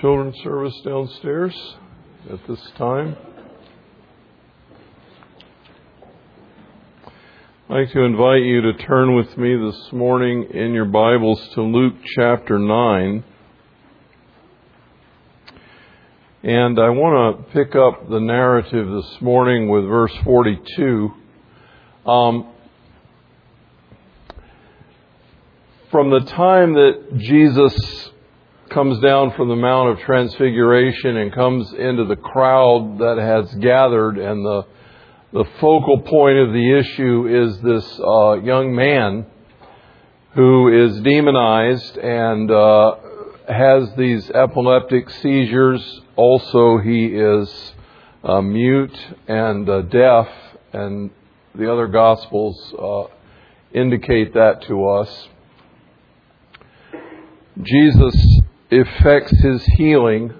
children's service downstairs at this time. I'd like to invite you to turn with me this morning in your Bibles to Luke chapter 9. And I want to pick up the narrative this morning with verse 42. Um, from the time that Jesus comes down from the Mount of Transfiguration and comes into the crowd that has gathered, and the, the focal point of the issue is this uh, young man who is demonized and uh, has these epileptic seizures. Also, he is uh, mute and uh, deaf, and the other Gospels uh, indicate that to us. Jesus effects his healing,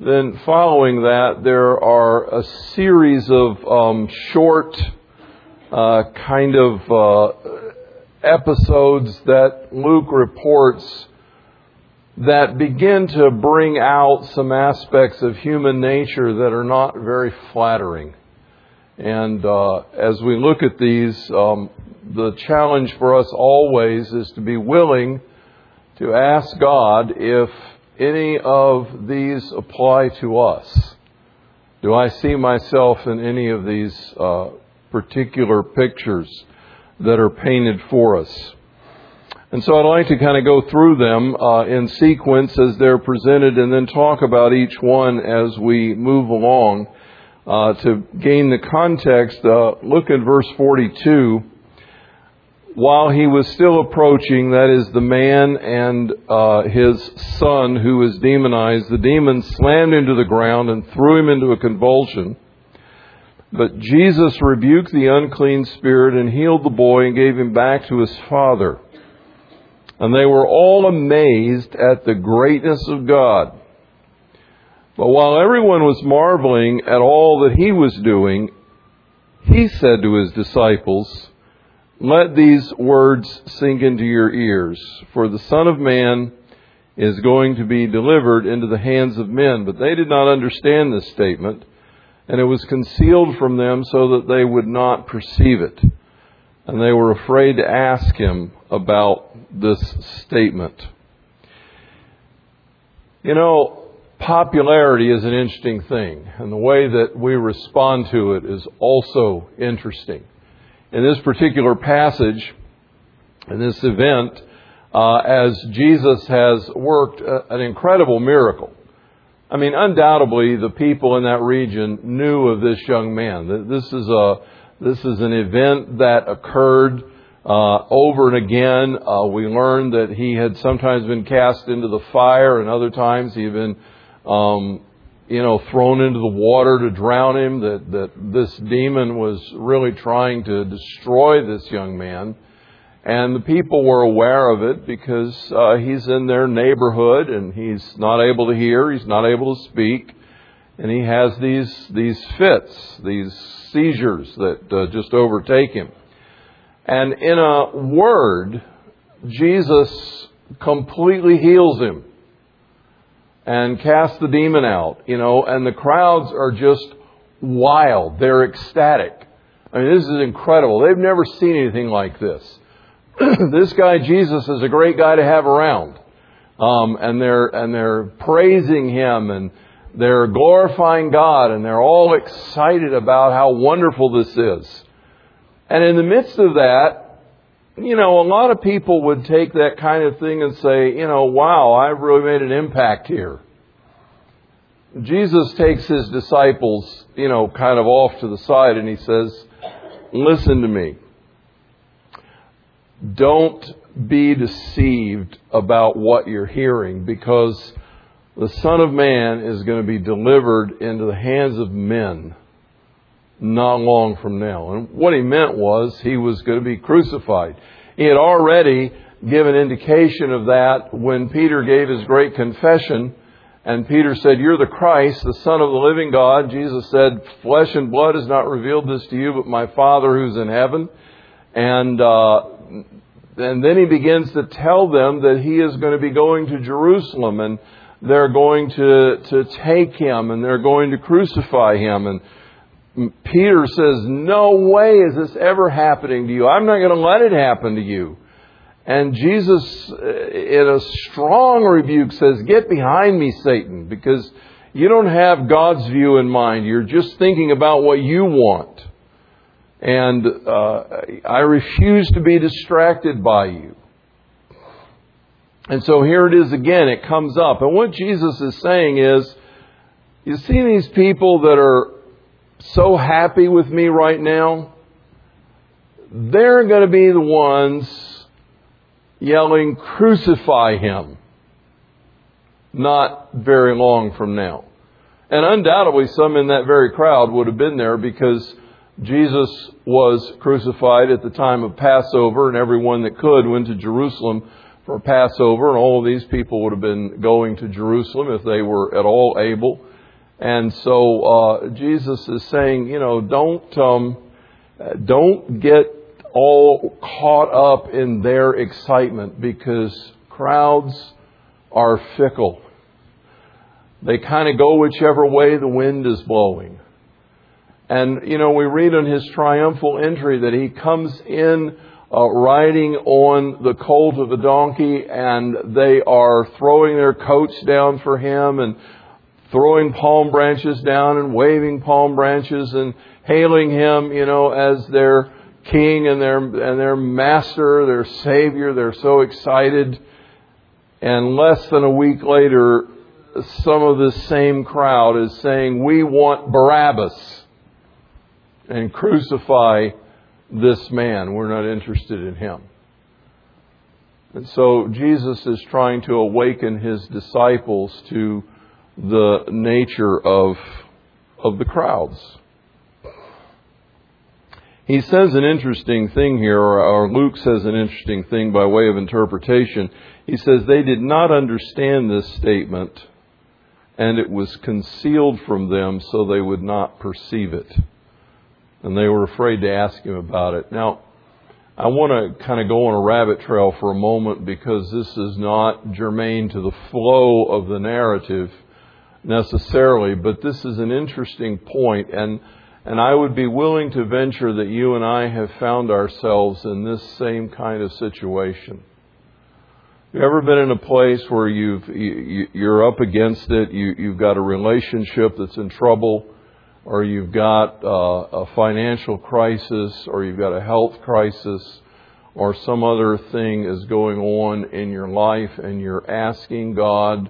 then following that, there are a series of um, short uh, kind of uh, episodes that Luke reports that begin to bring out some aspects of human nature that are not very flattering. And uh, as we look at these, um, the challenge for us always is to be willing to ask God if any of these apply to us. Do I see myself in any of these uh, particular pictures that are painted for us? And so I'd like to kind of go through them uh, in sequence as they're presented and then talk about each one as we move along. Uh, to gain the context, uh, look at verse 42 while he was still approaching, that is, the man and uh, his son who was demonized, the demon slammed into the ground and threw him into a convulsion. But Jesus rebuked the unclean spirit and healed the boy and gave him back to his father. And they were all amazed at the greatness of God. But while everyone was marveling at all that he was doing, he said to his disciples, let these words sink into your ears. For the Son of Man is going to be delivered into the hands of men. But they did not understand this statement, and it was concealed from them so that they would not perceive it. And they were afraid to ask him about this statement. You know, popularity is an interesting thing, and the way that we respond to it is also interesting in this particular passage, in this event, uh, as Jesus has worked a, an incredible miracle. I mean, undoubtedly, the people in that region knew of this young man. This is a this is an event that occurred uh, over and again. Uh, we learned that he had sometimes been cast into the fire, and other times he had been um, you know, thrown into the water to drown him, that, that this demon was really trying to destroy this young man. And the people were aware of it because uh, he's in their neighborhood and he's not able to hear, he's not able to speak, and he has these, these fits, these seizures that uh, just overtake him. And in a word, Jesus completely heals him and cast the demon out, you know, and the crowds are just wild. They're ecstatic. I mean, this is incredible. They've never seen anything like this. this guy, Jesus, is a great guy to have around. Um, and they're, and they're praising him and they're glorifying God and they're all excited about how wonderful this is. And in the midst of that, you know, a lot of people would take that kind of thing and say, you know, wow, I've really made an impact here. Jesus takes his disciples, you know, kind of off to the side and he says, listen to me. Don't be deceived about what you're hearing because the Son of Man is going to be delivered into the hands of men not long from now. And what he meant was he was going to be crucified. He had already given indication of that when Peter gave his great confession. And Peter said, You're the Christ, the Son of the living God. Jesus said, Flesh and blood has not revealed this to you, but my Father who's in heaven. And, uh, and then he begins to tell them that he is going to be going to Jerusalem and they're going to, to take him and they're going to crucify him. And Peter says, No way is this ever happening to you. I'm not going to let it happen to you. And Jesus, uh, in a strong rebuke, says, Get behind me, Satan, because you don't have God's view in mind. You're just thinking about what you want. And uh, I refuse to be distracted by you. And so here it is again, it comes up. And what Jesus is saying is, you see these people that are so happy with me right now? They're going to be the ones yelling, crucify him. Not very long from now. And undoubtedly some in that very crowd would have been there because Jesus was crucified at the time of Passover and everyone that could went to Jerusalem for Passover and all of these people would have been going to Jerusalem if they were at all able. And so uh, Jesus is saying, you know, don't um, don't get all caught up in their excitement because crowds are fickle. They kind of go whichever way the wind is blowing. And, you know, we read in his triumphal entry that he comes in uh, riding on the colt of a donkey and they are throwing their coats down for him and throwing palm branches down and waving palm branches and hailing him, you know, as their king and their, and their master, their savior. They're so excited. And less than a week later, some of this same crowd is saying, we want Barabbas and crucify this man. We're not interested in him. And so Jesus is trying to awaken his disciples to the nature of, of the crowds. He says an interesting thing here, or Luke says an interesting thing by way of interpretation. He says they did not understand this statement, and it was concealed from them so they would not perceive it and they were afraid to ask him about it. Now, I want to kind of go on a rabbit trail for a moment because this is not germane to the flow of the narrative necessarily, but this is an interesting point, and and I would be willing to venture that you and I have found ourselves in this same kind of situation. You ever been in a place where you've you, you're up against it? You, you've got a relationship that's in trouble or you've got uh, a financial crisis, or you've got a health crisis, or some other thing is going on in your life, and you're asking God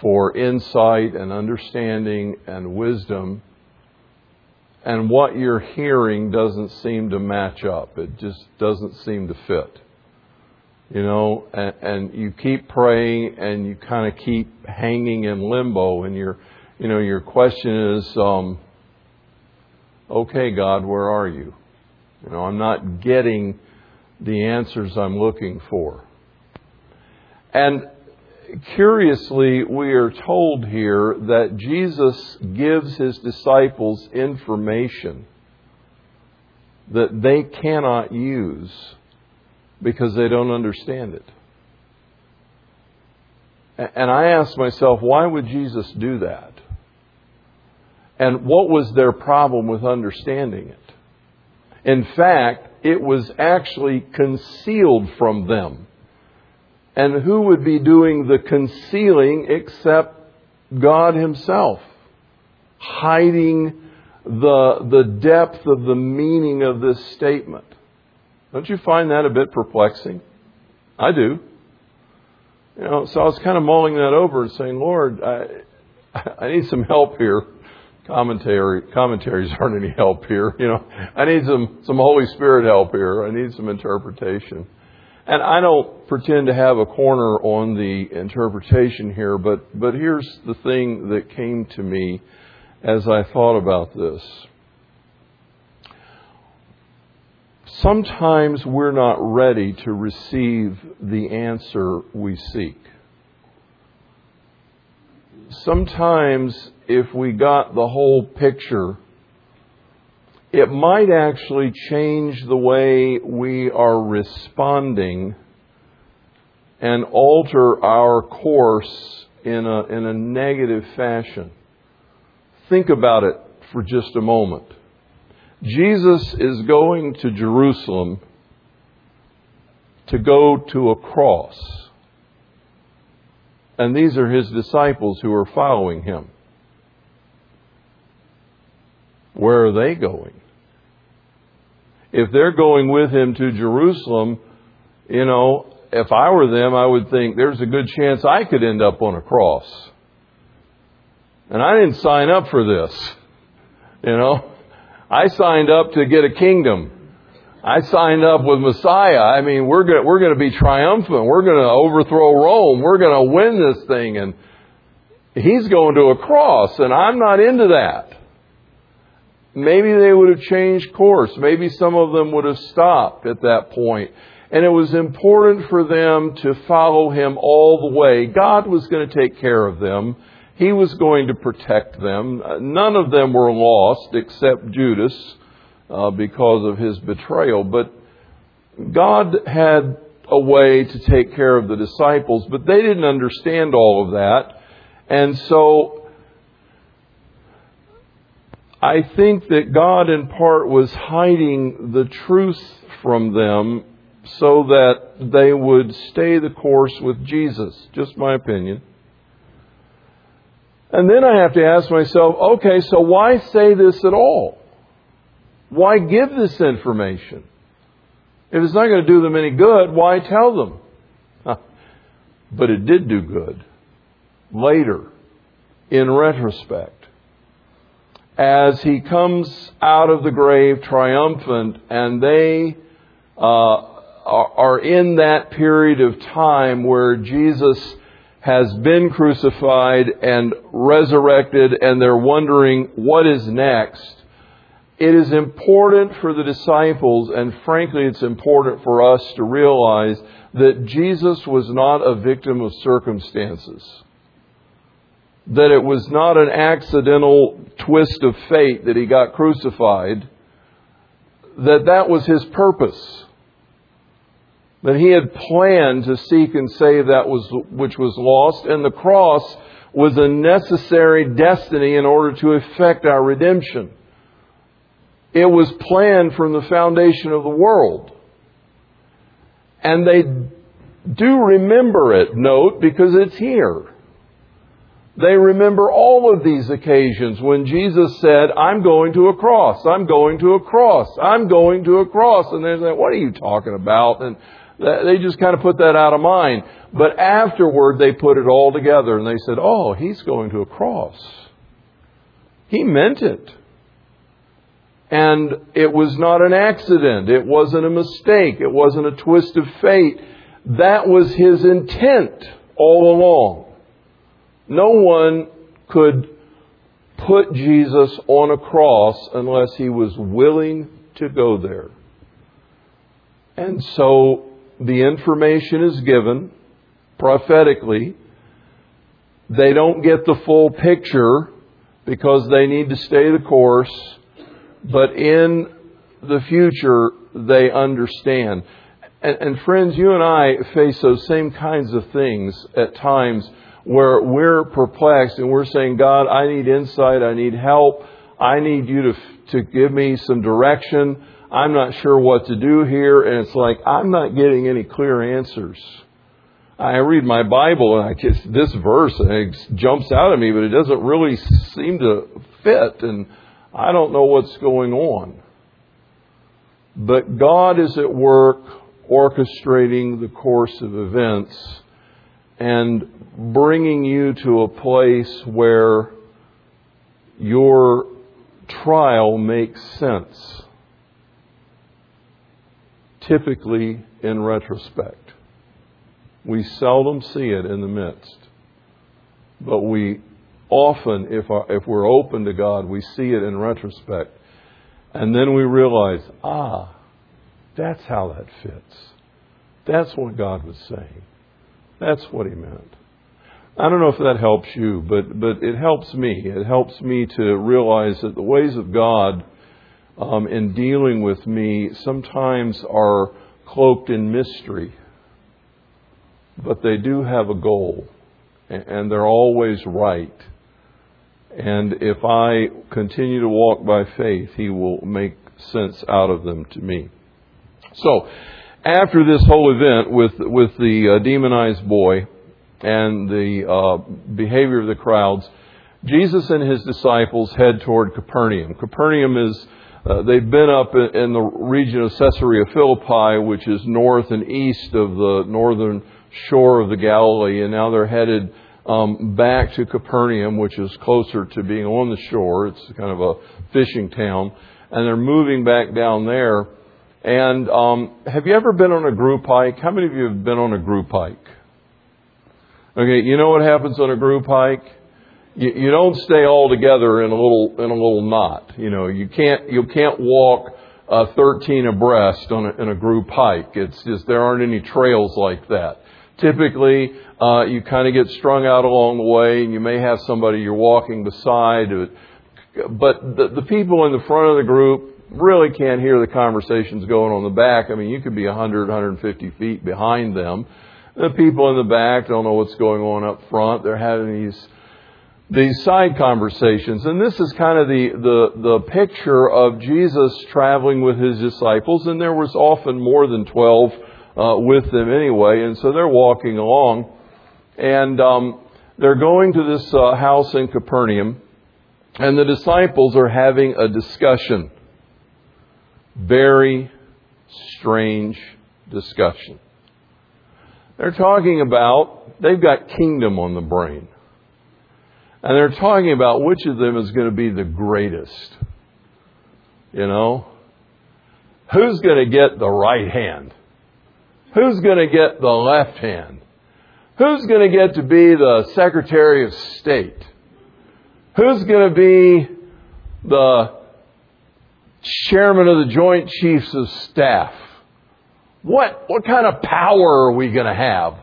for insight and understanding and wisdom, and what you're hearing doesn't seem to match up. It just doesn't seem to fit. You know, and, and you keep praying and you kind of keep hanging in limbo, and your, you know, your question is, um, okay, God, where are you? You know, I'm not getting the answers I'm looking for. And curiously, we are told here that Jesus gives his disciples information that they cannot use because they don't understand it. And I ask myself, why would Jesus do that? And what was their problem with understanding it? In fact, it was actually concealed from them. And who would be doing the concealing except God Himself? Hiding the, the depth of the meaning of this statement. Don't you find that a bit perplexing? I do. You know, so I was kind of mulling that over and saying, Lord, I, I need some help here commentary commentaries aren't any help here. You know, I need some some Holy Spirit help here. I need some interpretation. And I don't pretend to have a corner on the interpretation here, but but here's the thing that came to me as I thought about this. Sometimes we're not ready to receive the answer we seek. Sometimes if we got the whole picture, it might actually change the way we are responding and alter our course in a, in a negative fashion. Think about it for just a moment. Jesus is going to Jerusalem to go to a cross. And these are his disciples who are following him. Where are they going? If they're going with him to Jerusalem, you know, if I were them, I would think there's a good chance I could end up on a cross. And I didn't sign up for this. You know, I signed up to get a kingdom. I signed up with Messiah. I mean, we're going we're going to be triumphant. We're going to overthrow Rome. We're going to win this thing. And he's going to a cross, and I'm not into that. Maybe they would have changed course. Maybe some of them would have stopped at that point. And it was important for them to follow him all the way. God was going to take care of them. He was going to protect them. None of them were lost except Judas uh, because of his betrayal. But God had a way to take care of the disciples, but they didn't understand all of that. And so I think that God in part was hiding the truth from them so that they would stay the course with Jesus. Just my opinion. And then I have to ask myself, okay, so why say this at all? Why give this information? If it's not going to do them any good, why tell them? But it did do good. Later, in retrospect, as he comes out of the grave triumphant and they uh, are in that period of time where Jesus has been crucified and resurrected and they're wondering what is next. It is important for the disciples, and frankly, it's important for us to realize that Jesus was not a victim of circumstances. That it was not an accidental twist of fate that he got crucified. That that was his purpose that he had planned to seek and save that was, which was lost, and the cross was a necessary destiny in order to effect our redemption. It was planned from the foundation of the world. And they do remember it, note, because it's here. They remember all of these occasions when Jesus said, I'm going to a cross, I'm going to a cross, I'm going to a cross. And they say, What are you talking about? And they just kind of put that out of mind. But afterward, they put it all together and they said, oh, he's going to a cross. He meant it. And it was not an accident. It wasn't a mistake. It wasn't a twist of fate. That was his intent all along. No one could put Jesus on a cross unless he was willing to go there. And so the information is given prophetically. They don't get the full picture because they need to stay the course, but in the future, they understand. And, and, friends, you and I face those same kinds of things at times where we're perplexed and we're saying, God, I need insight, I need help, I need you to, to give me some direction. I'm not sure what to do here. And it's like, I'm not getting any clear answers. I read my Bible and I just, this verse jumps out at me, but it doesn't really seem to fit. And I don't know what's going on. But God is at work orchestrating the course of events and bringing you to a place where your trial makes sense typically in retrospect. We seldom see it in the midst. But we often, if, our, if we're open to God, we see it in retrospect. And then we realize, ah, that's how that fits. That's what God was saying. That's what He meant. I don't know if that helps you, but, but it helps me. It helps me to realize that the ways of God um, in dealing with me sometimes are cloaked in mystery, but they do have a goal. and they're always right. And if I continue to walk by faith, He will make sense out of them to me. So, after this whole event with with the uh, demonized boy and the uh, behavior of the crowds, Jesus and his disciples head toward Capernaum. Capernaum is uh, they've been up in, the region of Caesarea Philippi, which is north and east of the northern shore of the Galilee, and now they're headed um, back to Capernaum, which is closer to being on the shore. It's kind of a fishing town, and they're moving back down there. And um, have you ever been on a group hike? How many of you have been on a group hike? Okay, you know what happens on a group hike? You, you don't stay all together in a little in a little knot. You know, you can't you can't walk uh, 13 abreast on a, in a group hike. It's just there aren't any trails like that. Typically, uh, you kind of get strung out along the way, and you may have somebody you're walking beside. But the, the people in the front of the group really can't hear the conversations going on in the back. I mean, you could be 100, 150 feet behind them. The people in the back don't know what's going on up front. They're having these these side conversations. And this is kind of the, the, the picture of Jesus traveling with his disciples, and there was often more than 12 uh, with them anyway, and so they're walking along, and um, they're going to this uh, house in Capernaum, and the disciples are having a discussion. Very strange discussion. They're talking about, they've got kingdom on the brain. And they're talking about which of them is going to be the greatest. You know? Who's going to get the right hand? Who's going to get the left hand? Who's going to get to be the Secretary of State? Who's going to be the chairman of the Joint Chiefs of Staff? What, what kind of power are we going to have?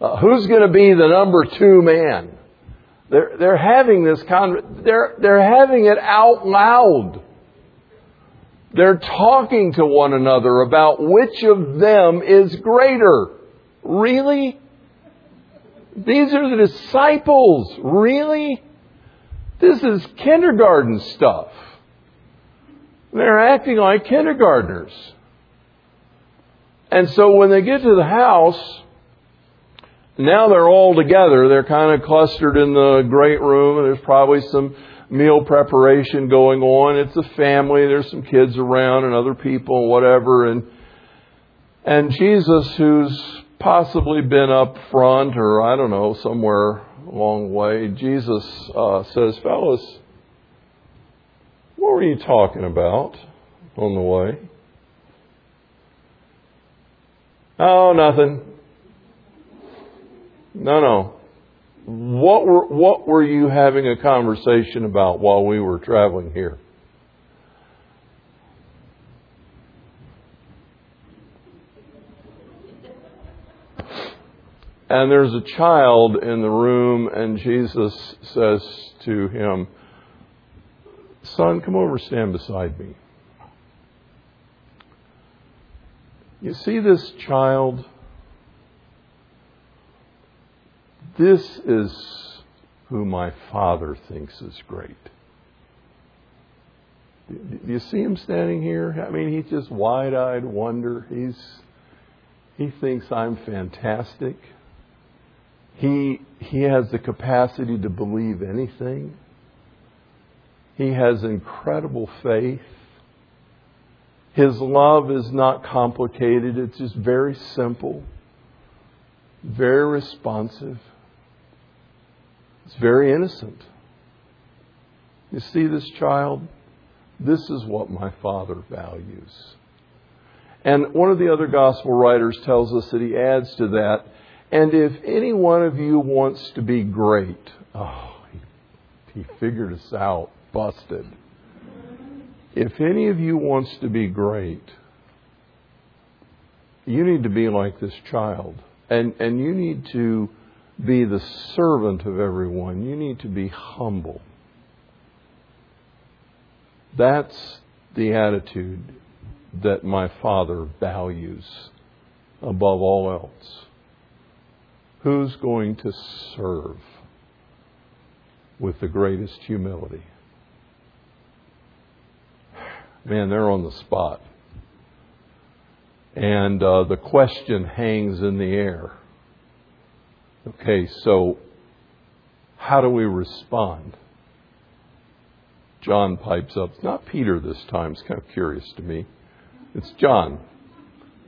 Uh, who's going to be the number two man? They're, they're having this con- they're, they're having it out loud. They're talking to one another about which of them is greater. Really? These are the disciples. Really? This is kindergarten stuff. They're acting like kindergartners. And so when they get to the house, now they're all together. They're kind of clustered in the great room, and there's probably some meal preparation going on. It's a family. There's some kids around and other people and whatever. And and Jesus, who's possibly been up front or I don't know somewhere along the way, Jesus uh, says, "Fellas, what were you talking about on the way?" Oh, nothing. No, no. What were, what were you having a conversation about while we were traveling here? And there's a child in the room, and Jesus says to him, Son, come over, stand beside me. You see this child? This is who my Father thinks is great. Do you see him standing here? I mean, he's just wide eyed wonder. He's, he thinks I'm fantastic. He, he has the capacity to believe anything. He has incredible faith. His love is not complicated, it's just very simple, very responsive. It's very innocent. You see this child? This is what my Father values. And one of the other gospel writers tells us that he adds to that, and if any one of you wants to be great, oh, he, he figured us out, busted. If any of you wants to be great, you need to be like this child. And, and you need to be the servant of everyone. You need to be humble. That's the attitude that my Father values above all else. Who's going to serve? with the greatest humility. Man, they're on the spot. And uh, the question hangs in the air. Okay, so how do we respond? John pipes up. It's not Peter this time. It's kind of curious to me. It's John.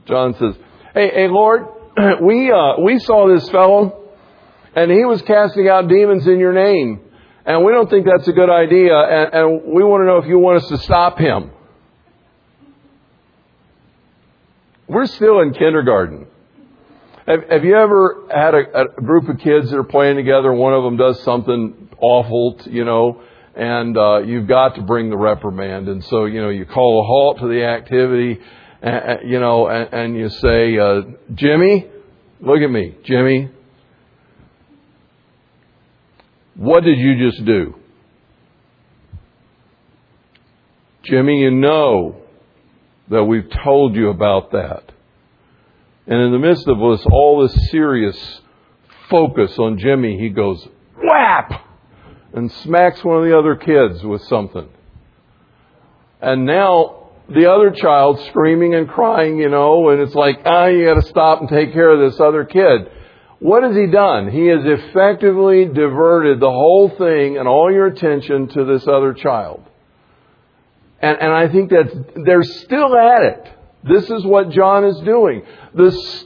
John says, "Hey, hey, Lord, we uh, we saw this fellow, and he was casting out demons in your name, and we don't think that's a good idea, and, and we want to know if you want us to stop him." We're still in kindergarten. Have, have you ever had a, a, group of kids that are playing together? and One of them does something awful, you know, and uh, you've got to bring the reprimand. And so, you know, you call a halt to the activity, and, you know, and, and you say, uh, Jimmy, look at me, Jimmy. What did you just do? Jimmy, you know that we've told you about that. And in the midst of us, all this serious focus on Jimmy, he goes, whap! And smacks one of the other kids with something. And now the other child screaming and crying, you know, and it's like, ah, you gotta stop and take care of this other kid. What has he done? He has effectively diverted the whole thing and all your attention to this other child. And, and I think that they're still at it. This is what John is doing.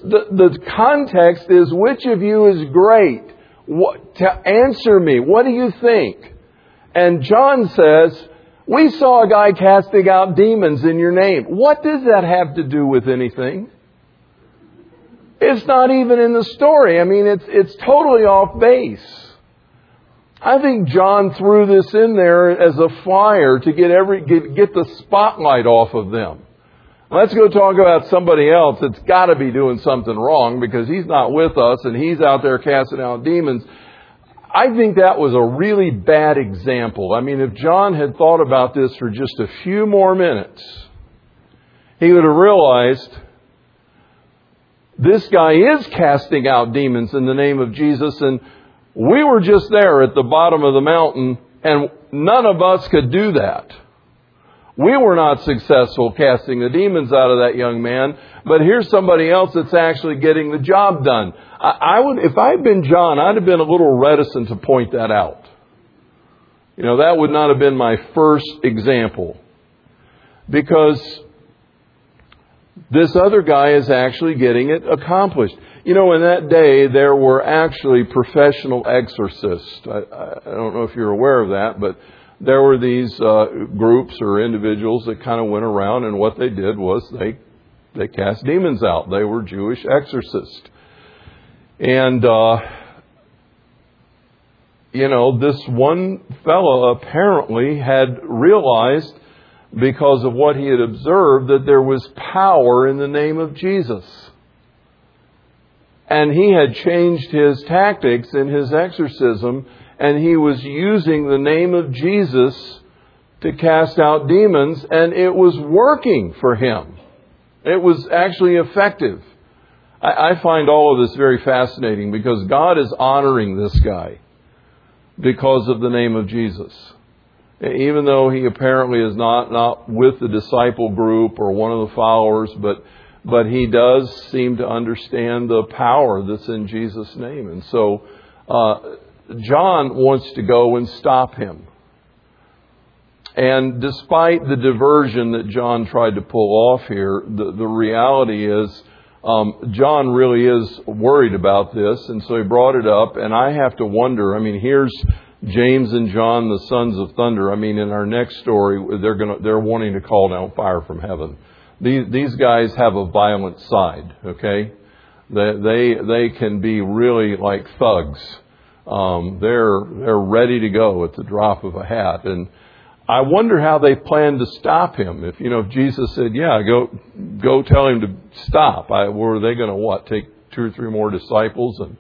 the, the context is which of you is great? What, to answer me, what do you think? And John says, we saw a guy casting out demons in your name. What does that have to do with anything? It's not even in the story. I mean, it's, it's totally off base. I think John threw this in there as a flyer to get every, get, get the spotlight off of them. Let's go talk about somebody else that's got to be doing something wrong because he's not with us and he's out there casting out demons. I think that was a really bad example. I mean, if John had thought about this for just a few more minutes, he would have realized this guy is casting out demons in the name of Jesus and we were just there at the bottom of the mountain and none of us could do that. We were not successful casting the demons out of that young man, but here's somebody else that's actually getting the job done. I, I would, if I had been John, I'd have been a little reticent to point that out. You know, that would not have been my first example. Because this other guy is actually getting it accomplished. You know, in that day, there were actually professional exorcists. I, I don't know if you're aware of that, but there were these uh, groups or individuals that kind of went around, and what they did was they they cast demons out. They were Jewish exorcists, and uh, you know this one fellow apparently had realized because of what he had observed that there was power in the name of Jesus. And he had changed his tactics in his exorcism and he was using the name of Jesus to cast out demons, and it was working for him. It was actually effective. I, I find all of this very fascinating because God is honoring this guy because of the name of Jesus. Even though he apparently is not, not with the disciple group or one of the followers, but, but he does seem to understand the power that's in Jesus' name. And so, uh, John wants to go and stop him. And despite the diversion that John tried to pull off here, the, the reality is um, John really is worried about this, and so he brought it up. And I have to wonder. I mean, here's James and John, the sons of thunder. I mean, in our next story, they're going they're wanting to call down fire from heaven. These these guys have a violent side. Okay, they they they can be really like thugs um, they're they're ready to go at the drop of a hat, and I wonder how they plan to stop him. If you know, if Jesus said, "Yeah, go go tell him to stop," I, were they going to what take two or three more disciples and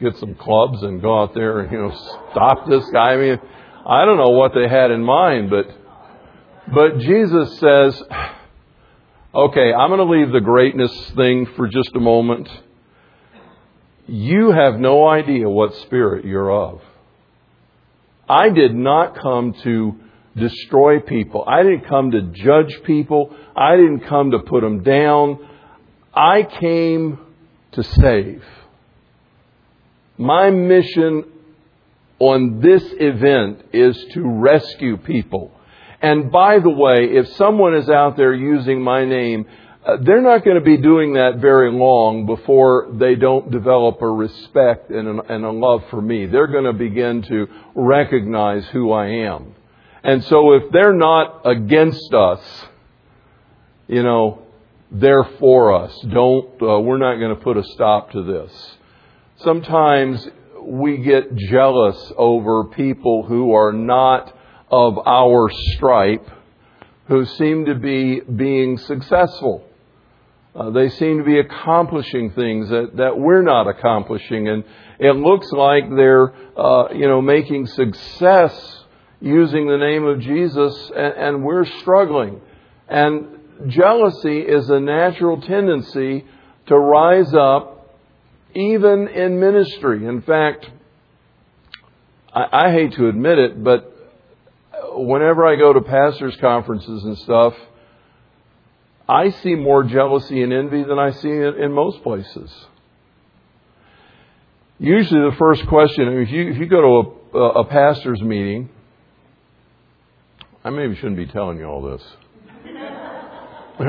get some clubs and go out there and you know stop this guy? I mean, I don't know what they had in mind, but but Jesus says, "Okay, I'm going to leave the greatness thing for just a moment." You have no idea what spirit you're of. I did not come to destroy people. I didn't come to judge people. I didn't come to put them down. I came to save. My mission on this event is to rescue people. And by the way, if someone is out there using my name, uh, they're not going to be doing that very long before they don't develop a respect and a, and a love for me. They're going to begin to recognize who I am. And so if they're not against us, you know, they're for us. Don't, uh, we're not going to put a stop to this. Sometimes we get jealous over people who are not of our stripe, who seem to be being successful. Uh, they seem to be accomplishing things that, that we're not accomplishing. And it looks like they're, uh, you know, making success using the name of Jesus and, and we're struggling. And jealousy is a natural tendency to rise up even in ministry. In fact, I, I hate to admit it, but whenever I go to pastors' conferences and stuff, I see more jealousy and envy than I see in, most places. Usually, the first question, I mean, if you, if you go to a, a pastor's meeting, I maybe shouldn't be telling you all this.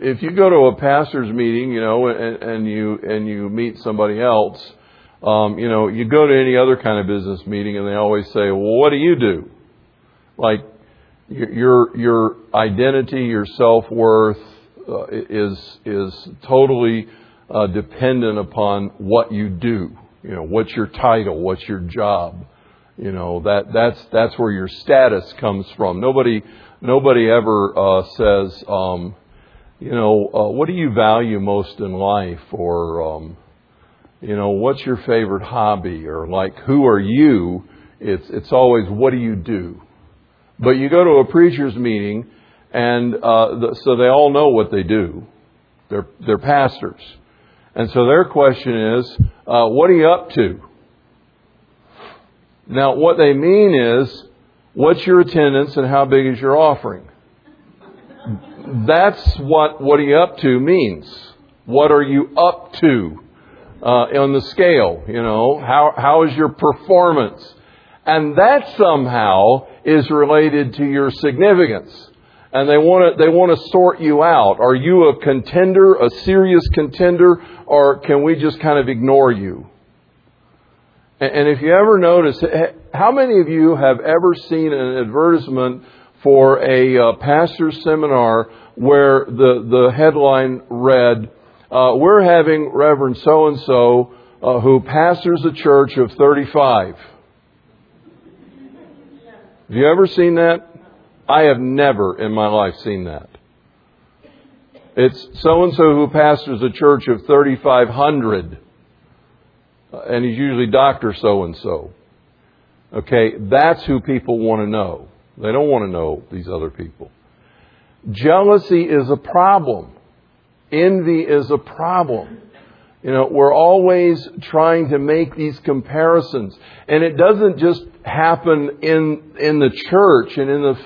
if you go to a pastor's meeting, you know, and, and you and you meet somebody else, um, you know, you go to any other kind of business meeting, and they always say, "Well, what do you do?" Like your your identity, your self worth uh, is is totally uh, dependent upon what you do. You know, what's your title? What's your job? You know that that's that's where your status comes from. Nobody nobody ever uh, says, um, you know, uh, what do you value most in life, or um, you know, what's your favorite hobby, or like who are you? It's it's always what do you do. But you go to a preacher's meeting, and uh, the, so they all know what they do. They're they're pastors, and so their question is, uh, what are you up to? Now, what they mean is, what's your attendance and how big is your offering? That's what what are you up to means. What are you up to uh, on the scale? You know, how how is your performance? And that somehow is related to your significance. And they want to they want to sort you out. Are you a contender, a serious contender, or can we just kind of ignore you? And and if you ever notice, how many of you have ever seen an advertisement for a uh, pastor's seminar where the, the headline read, uh, We're having Reverend so and so who pastors a church of 35? Have you ever seen that? I have never in my life seen that. It's so and so who pastors a church of 3,500 and he's usually Dr. So and so. Okay, that's who people want to know. They don't want to know these other people. Jealousy is a problem. Envy is a problem. You know, we're always trying to make these comparisons. And it doesn't just happen in, in the church and in the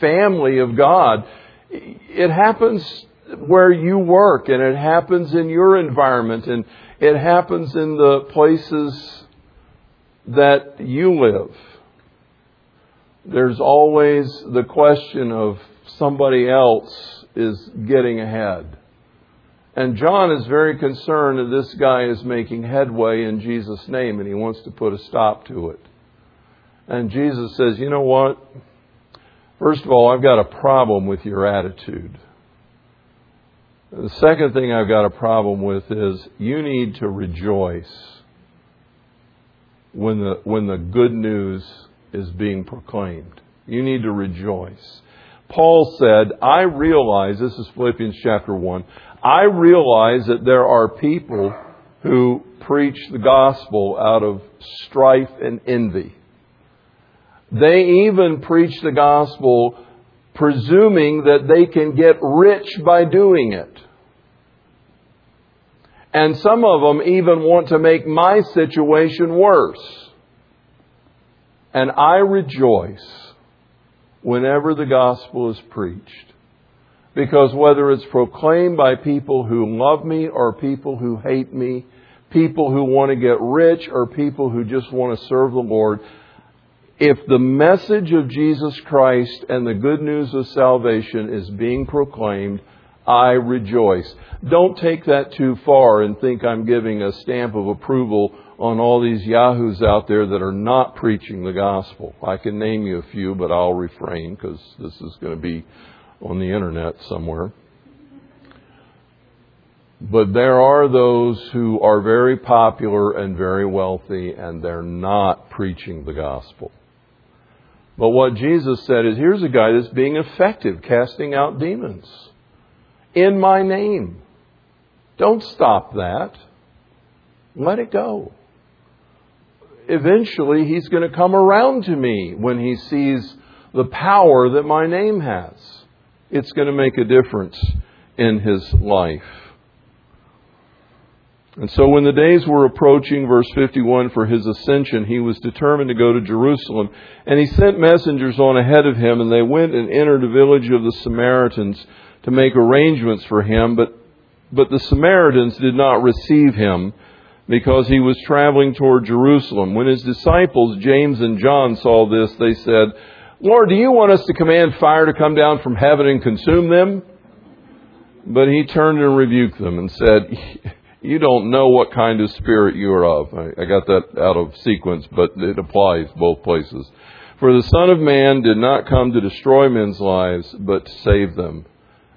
family of God. It happens where you work and it happens in your environment and it happens in the places that you live. There's always the question of somebody else is getting ahead. And John is very concerned that this guy is making headway in Jesus' name and he wants to put a stop to it. And Jesus says, You know what? First of all, I've got a problem with your attitude. The second thing I've got a problem with is you need to rejoice when the, when the good news is being proclaimed. You need to rejoice. Paul said, I realize, this is Philippians chapter 1, I realize that there are people who preach the gospel out of strife and envy. They even preach the gospel presuming that they can get rich by doing it. And some of them even want to make my situation worse. And I rejoice whenever the gospel is preached. Because whether it's proclaimed by people who love me or people who hate me, people who want to get rich or people who just want to serve the Lord, if the message of Jesus Christ and the good news of salvation is being proclaimed, I rejoice. Don't take that too far and think I'm giving a stamp of approval on all these yahoos out there that are not preaching the gospel. I can name you a few, but I'll refrain because this is going to be on the internet somewhere. But there are those who are very popular and very wealthy, and they're not preaching the gospel. But what Jesus said is here's a guy that's being effective, casting out demons in my name. Don't stop that. Let it go. Eventually, he's going to come around to me when he sees the power that my name has. It's going to make a difference in his life. And so when the days were approaching, verse 51, for his ascension, he was determined to go to Jerusalem. And he sent messengers on ahead of him, and they went and entered a village of the Samaritans to make arrangements for him. But, but the Samaritans did not receive him because he was traveling toward Jerusalem. When his disciples, James and John, saw this, they said, Lord, do you want us to command fire to come down from heaven and consume them? But he turned and rebuked them and said, you don't know what kind of spirit you are of. I, got that out of sequence, but it applies both places. For the Son of Man did not come to destroy men's lives, but to save them.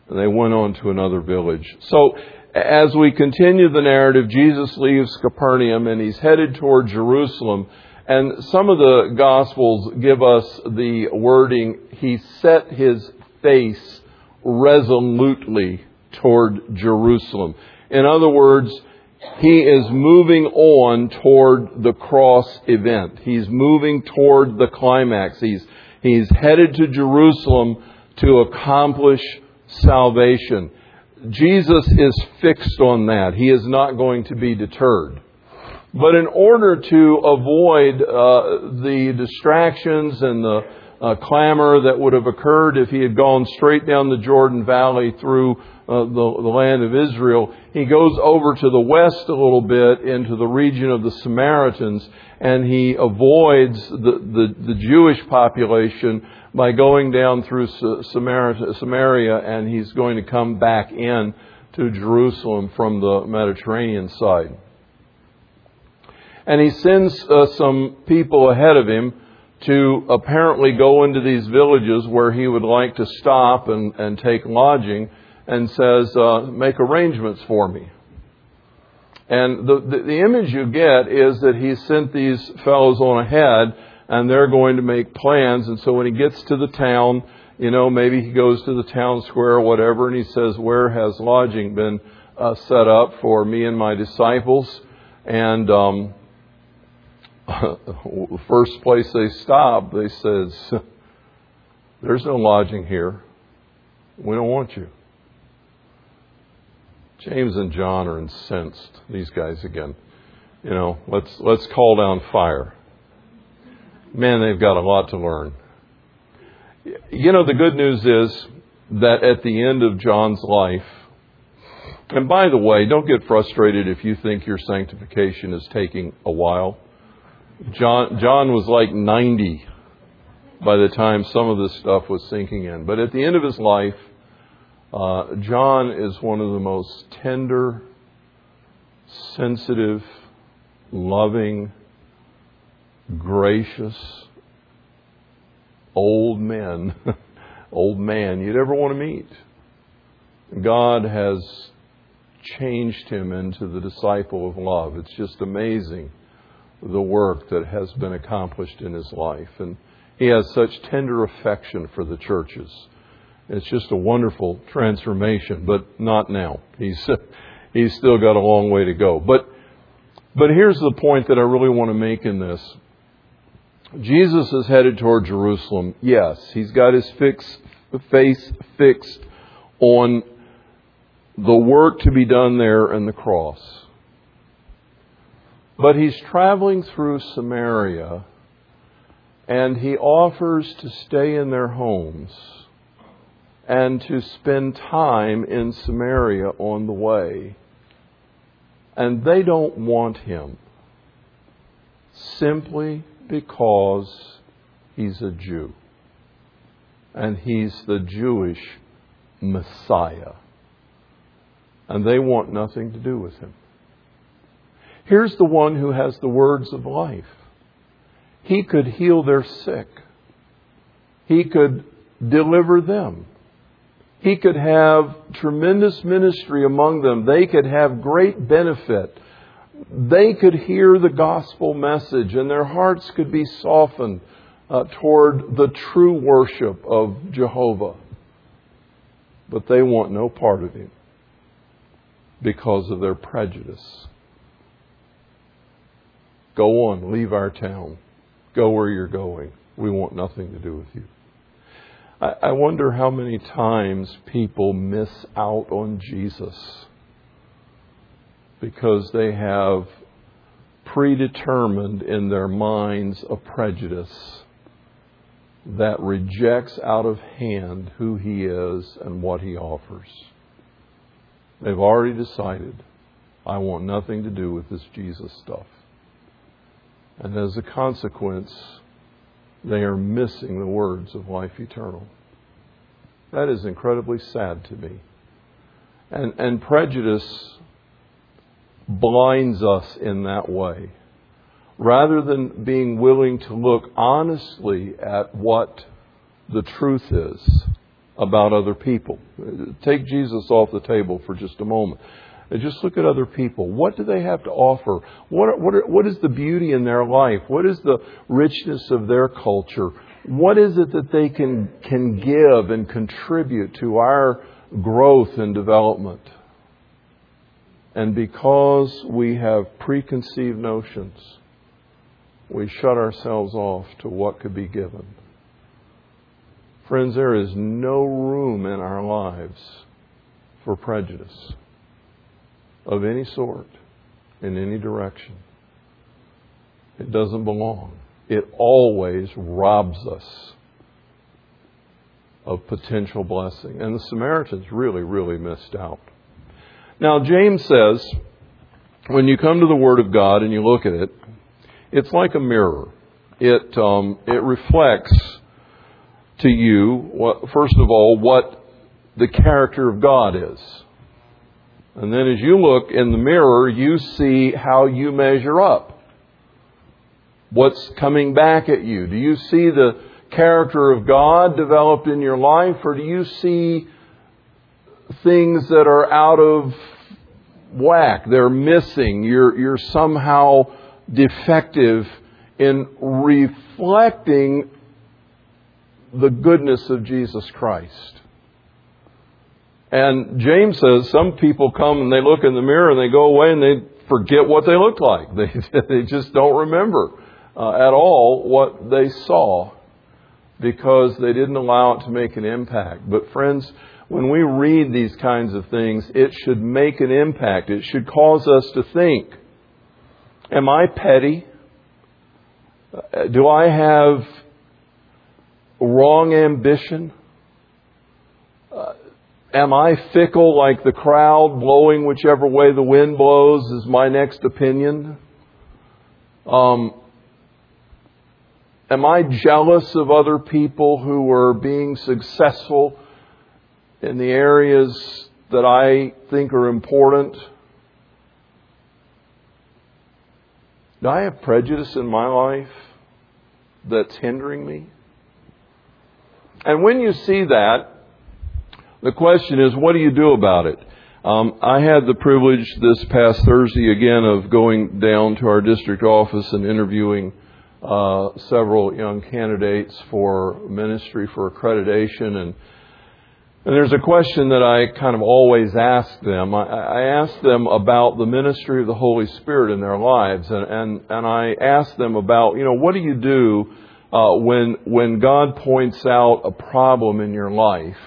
And they went on to another village. So, as we continue the narrative, Jesus leaves Capernaum and he's headed toward Jerusalem. And some of the Gospels give us the wording, he set his face resolutely toward Jerusalem. In other words, he is moving on toward the cross event. He's moving toward the climax. He's, he's headed to Jerusalem to accomplish salvation. Jesus is fixed on that. He is not going to be deterred. But in order to avoid uh, the distractions and the uh, clamor that would have occurred if he had gone straight down the Jordan Valley through uh, the, the land of Israel. He goes over to the west a little bit into the region of the Samaritans, and he avoids the, the, the Jewish population by going down through Samaria, and he's going to come back in to Jerusalem from the Mediterranean side. And he sends uh, some people ahead of him to apparently go into these villages where he would like to stop and, and take lodging and says, uh, make arrangements for me. And the, the, the image you get is that he sent these fellows on ahead and they're going to make plans. And so when he gets to the town, you know, maybe he goes to the town square or whatever and he says, where has lodging been uh, set up for me and my disciples? And, um, the first place they stop, they says, there's no lodging here. We don't want you. James and John are incensed. These guys again. You know, let's let's call down fire. Man, they've got a lot to learn. You know, the good news is that at the end of John's life, and by the way, don't get frustrated if you think your sanctification is taking a while. John John was like 90 by the time some of this stuff was sinking in. But at the end of his life, uh, John is one of the most tender, sensitive, loving, gracious, old men, old man you'd ever want to meet. God has changed him into the disciple of love. It's just amazing the work that has been accomplished in his life. And he has such tender affection for the churches. It's just a wonderful transformation, but not now. He's, he's still got a long way to go. But, but here's the point that I really want to make in this. Jesus is headed toward Jerusalem. Yes, he's got his fix, face fixed on the work to be done there and the cross. But he's traveling through Samaria and he offers to stay in their homes and to spend time in Samaria on the way. And they don't want him simply because he's a Jew. And he's the Jewish Messiah. And they want nothing to do with him. Here's the one who has the words of life. He could heal their sick. He could deliver them. He could have tremendous ministry among them. They could have great benefit. They could hear the gospel message and their hearts could be softened uh, toward the true worship of Jehovah. But they want no part of him because of their prejudice. Go on, leave our town. Go where you're going. We want nothing to do with you. I, I wonder how many times people miss out on Jesus because they have predetermined in their minds a prejudice that rejects out of hand who he is and what he offers. They've already decided, I want nothing to do with this Jesus stuff. And as a consequence, they are missing the words of life eternal. That is incredibly sad to me. And, and prejudice blinds us in that way. Rather than being willing to look honestly at what the truth is about other people. Take Jesus off the table for just a moment just look at other people. What do they have to offer? What, what, what is the beauty in their life? What is the richness of their culture? What is it that they can, can give and contribute to our growth and development? And because we have preconceived notions, we shut ourselves off to what could be given. Friends, there is no room in our lives for prejudice of any sort in any direction. It doesn't belong. It always robs us of potential blessing. And the Samaritans really, really missed out. Now, James says, when you come to the Word of God and you look at it, it's like a mirror. It, um, it reflects to you, what, first of all, what the character of God is. And then as you look in the mirror, you see how you measure up. What's coming back at you? Do you see the character of God developed in your life, or do you see things that are out of whack? They're missing. You're, you're somehow defective in reflecting the goodness of Jesus Christ. And James says some people come and they look in the mirror and they go away and they forget what they looked like. They, they just don't remember uh, at all what they saw because they didn't allow it to make an impact. But friends, when we read these kinds of things, it should make an impact. It should cause us to think, am I petty? Uh, do I have wrong ambition? Am I fickle like the crowd, blowing whichever way the wind blows is my next opinion? Um, am I jealous of other people who are being successful in the areas that I think are important? Do I have prejudice in my life that's hindering me? And when you see that, the question is, what do you do about it? Um, I had the privilege this past Thursday again of going down to our district office and interviewing uh, several young candidates for ministry for accreditation and and there's a question that I kind of always ask them. I, I ask them about the ministry of the Holy Spirit in their lives, and, and, and I ask them about, you know, what do you do uh, when when God points out a problem in your life?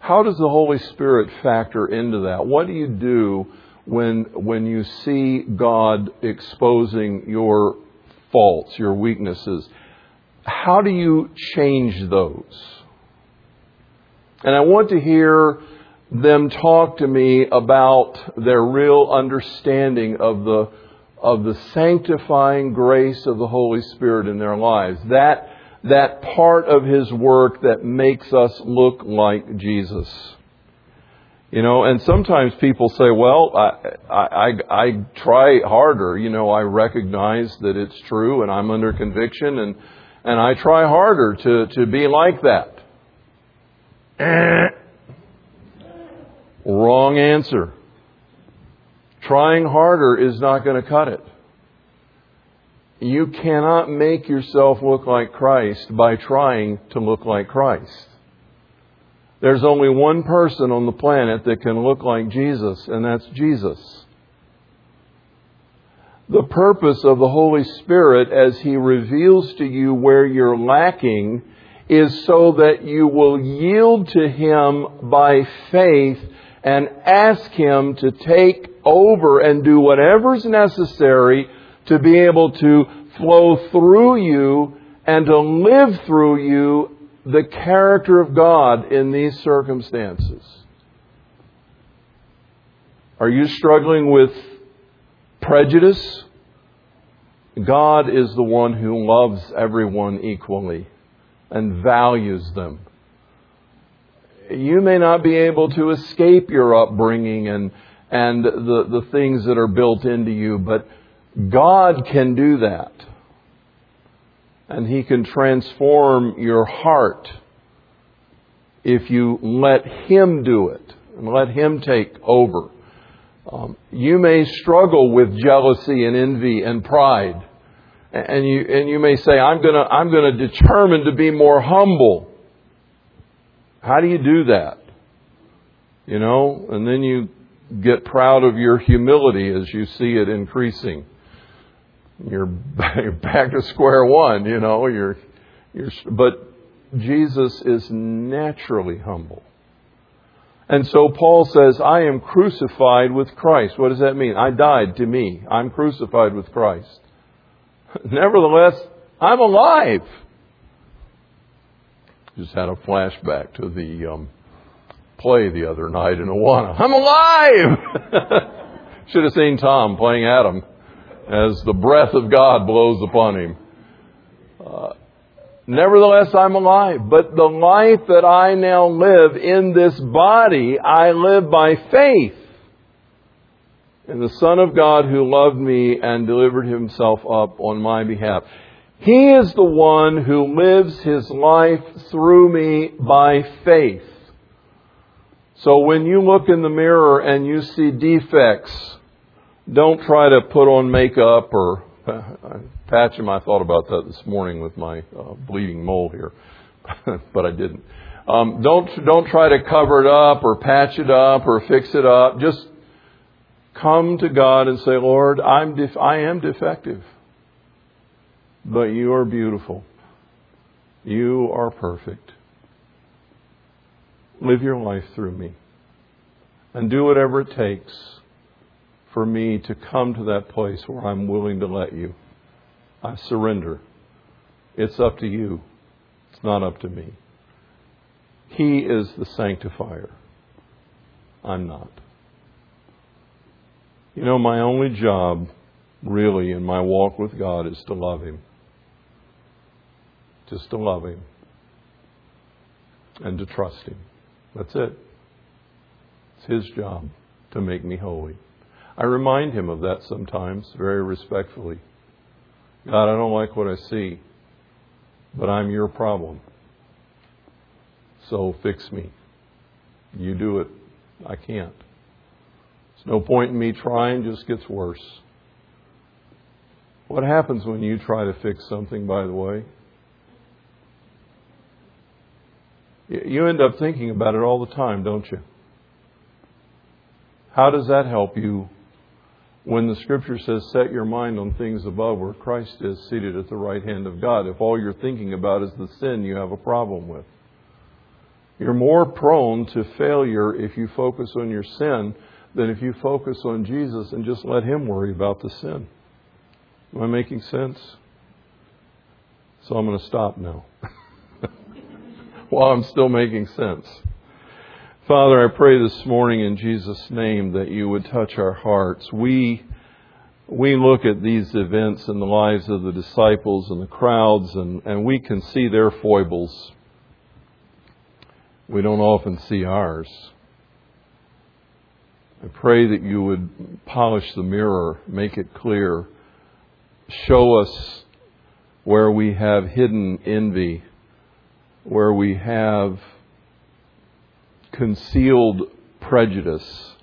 How does the Holy Spirit factor into that? What do you do when, when you see God exposing your faults, your weaknesses? how do you change those? And I want to hear them talk to me about their real understanding of the, of the sanctifying grace of the Holy Spirit in their lives. That, that part of His work that makes us look like Jesus. You know, and sometimes people say, well, I, I, I, try harder. You know, I recognize that it's true and I'm under conviction and, and I try harder to, to be like that. Wrong answer. Trying harder is not going to cut it. You cannot make yourself look like Christ by trying to look like Christ. There's only one person on the planet that can look like Jesus, and that's Jesus. The purpose of the Holy Spirit as He reveals to you where you're lacking is so that you will yield to Him by faith and ask Him to take over and do whatever's necessary to be able to flow through you and to live through you the character of God in these circumstances. Are you struggling with prejudice? God is the one who loves everyone equally and values them you may not be able to escape your upbringing and, and the, the things that are built into you, but God can do that. And He can transform your heart if you let Him do it and let Him take over. Um, you may struggle with jealousy and envy and pride. And you, and you may say, I'm gonna, I'm gonna determine to be more humble. How do you do that? You know, and then you get proud of your humility as you see it increasing. You're back to square one, you know, you're, you're, but Jesus is naturally humble. And so Paul says, I am crucified with Christ. What does that mean? I died to me. I'm crucified with Christ. Nevertheless, I'm alive. Just had a flashback to the um, play the other night in Awana. I'm alive! Should have seen Tom playing Adam as the breath of God blows upon him. Uh, Nevertheless, I'm alive. But the life that I now live in this body, I live by faith in the Son of God who loved me and delivered himself up on my behalf. He is the one who lives his life through me by faith. So when you look in the mirror and you see defects, don't try to put on makeup or patch them. I thought about that this morning with my uh, bleeding mole here, but I didn't. Um, don't don't try to cover it up or patch it up or fix it up. Just come to God and say, Lord, I'm def- I am defective. But you are beautiful. You are perfect. Live your life through me. And do whatever it takes for me to come to that place where I'm willing to let you. I surrender. It's up to you. It's not up to me. He is the sanctifier. I'm not. You know, my only job, really, in my walk with God is to love Him just to love Him and to trust Him. That's it. It's His job to make me holy. I remind Him of that sometimes, very respectfully. God, I don't like what I see, but I'm your problem. So fix me. You do it. I can't. There's no point in me trying, just gets worse. What happens when you try to fix something, by the way? You end up thinking about it all the time, don't you? How does that help you when the scripture says, set your mind on things above where Christ is seated at the right hand of God? If all you're thinking about is the sin you have a problem with, you're more prone to failure if you focus on your sin than if you focus on Jesus and just let Him worry about the sin. Am I making sense? So I'm going to stop now while I'm still making sense. Father, I pray this morning in Jesus' name that you would touch our hearts. We, we look at these events in the lives of the disciples and the crowds, and, and we can see their foibles. We don't often see ours. I pray that you would polish the mirror, make it clear, show us where we have hidden envy, where we have concealed prejudice,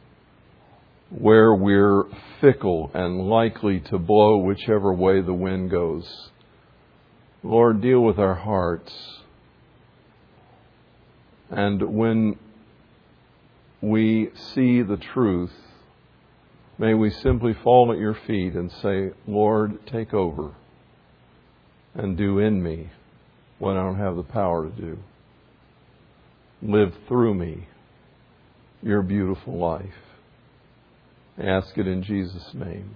where we're fickle and likely to blow whichever way the wind goes. Lord, deal with our hearts. And when we see the truth, may we simply fall at your feet and say, Lord, take over and do in me what I don't have the power to do. Live through me your beautiful life. I ask it in Jesus' name.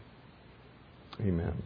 Amen.